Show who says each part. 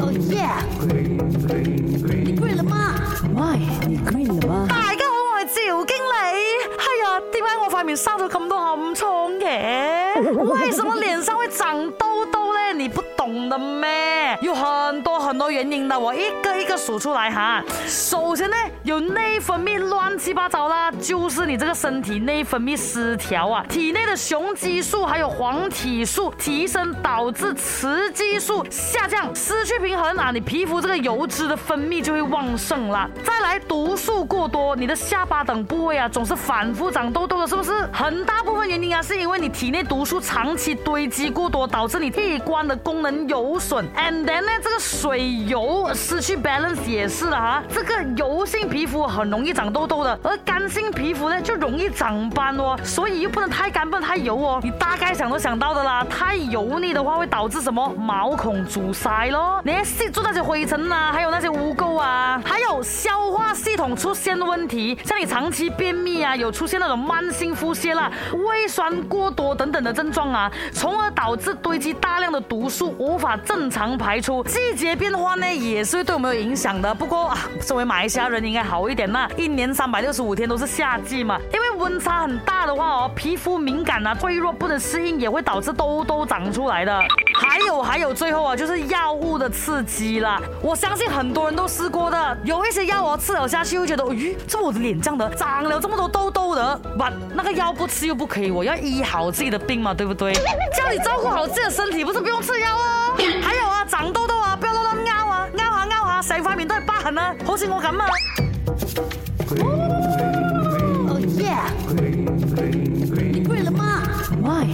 Speaker 1: 哦耶！
Speaker 2: 塊面生咗咁多暗瘡嘅？为什么脸上会长痘痘呢？你不懂的咩？有很多很多原因的，我一个一个数出来哈。首先呢，有内分泌乱七八糟啦，就是你这个身体内分泌失调啊，体内的雄激素还有黄体素提升，导致雌激素下降，失去平衡啊，你皮肤这个油脂的分泌就会旺盛啦。再来毒素过多，你的下巴等部位啊总是反复长痘痘的，是不是？是很大部分原因啊，是因为你体内毒素长期堆积过多，导致你器官的功能有损。And then 呢，这个水油失去 balance 也是的哈，这个油性皮肤很容易长痘痘的，而干性皮肤呢就容易长斑哦，所以又不能太干，不能太油哦。你大概想都想到的啦，太油腻的话会导致什么？毛孔阻塞咯，你吸住那些灰尘啊，还有那些污垢啊，还有消化系统出现问题，像你长期便秘啊，有出现那种慢性腹泻啦、胃酸过多等等的症状啊，从而导致堆积大量的毒素无法正常排出。季节变化呢，也是对我们有影响的。不过啊，身为马来西亚人应该好一点，那，一年三百六十五天都是夏季嘛，因为温差很大的话哦，皮肤敏感啊、脆弱不能适应，也会导致痘痘长出来的。还有还有最后啊就是药物的刺激啦。我相信很多人都试过的有一些药我吃了下去会觉得咦这我的脸上的长了这么多痘痘的不那个药不吃又不可以我要医好自己的病嘛对不对？叫你照顾好自己的身体不是不用吃药啊。还有啊长痘痘啊不要乱咬啊咬下咬下谁发明都系疤痕啊好似我咁啊。哦耶你贵了吗 why?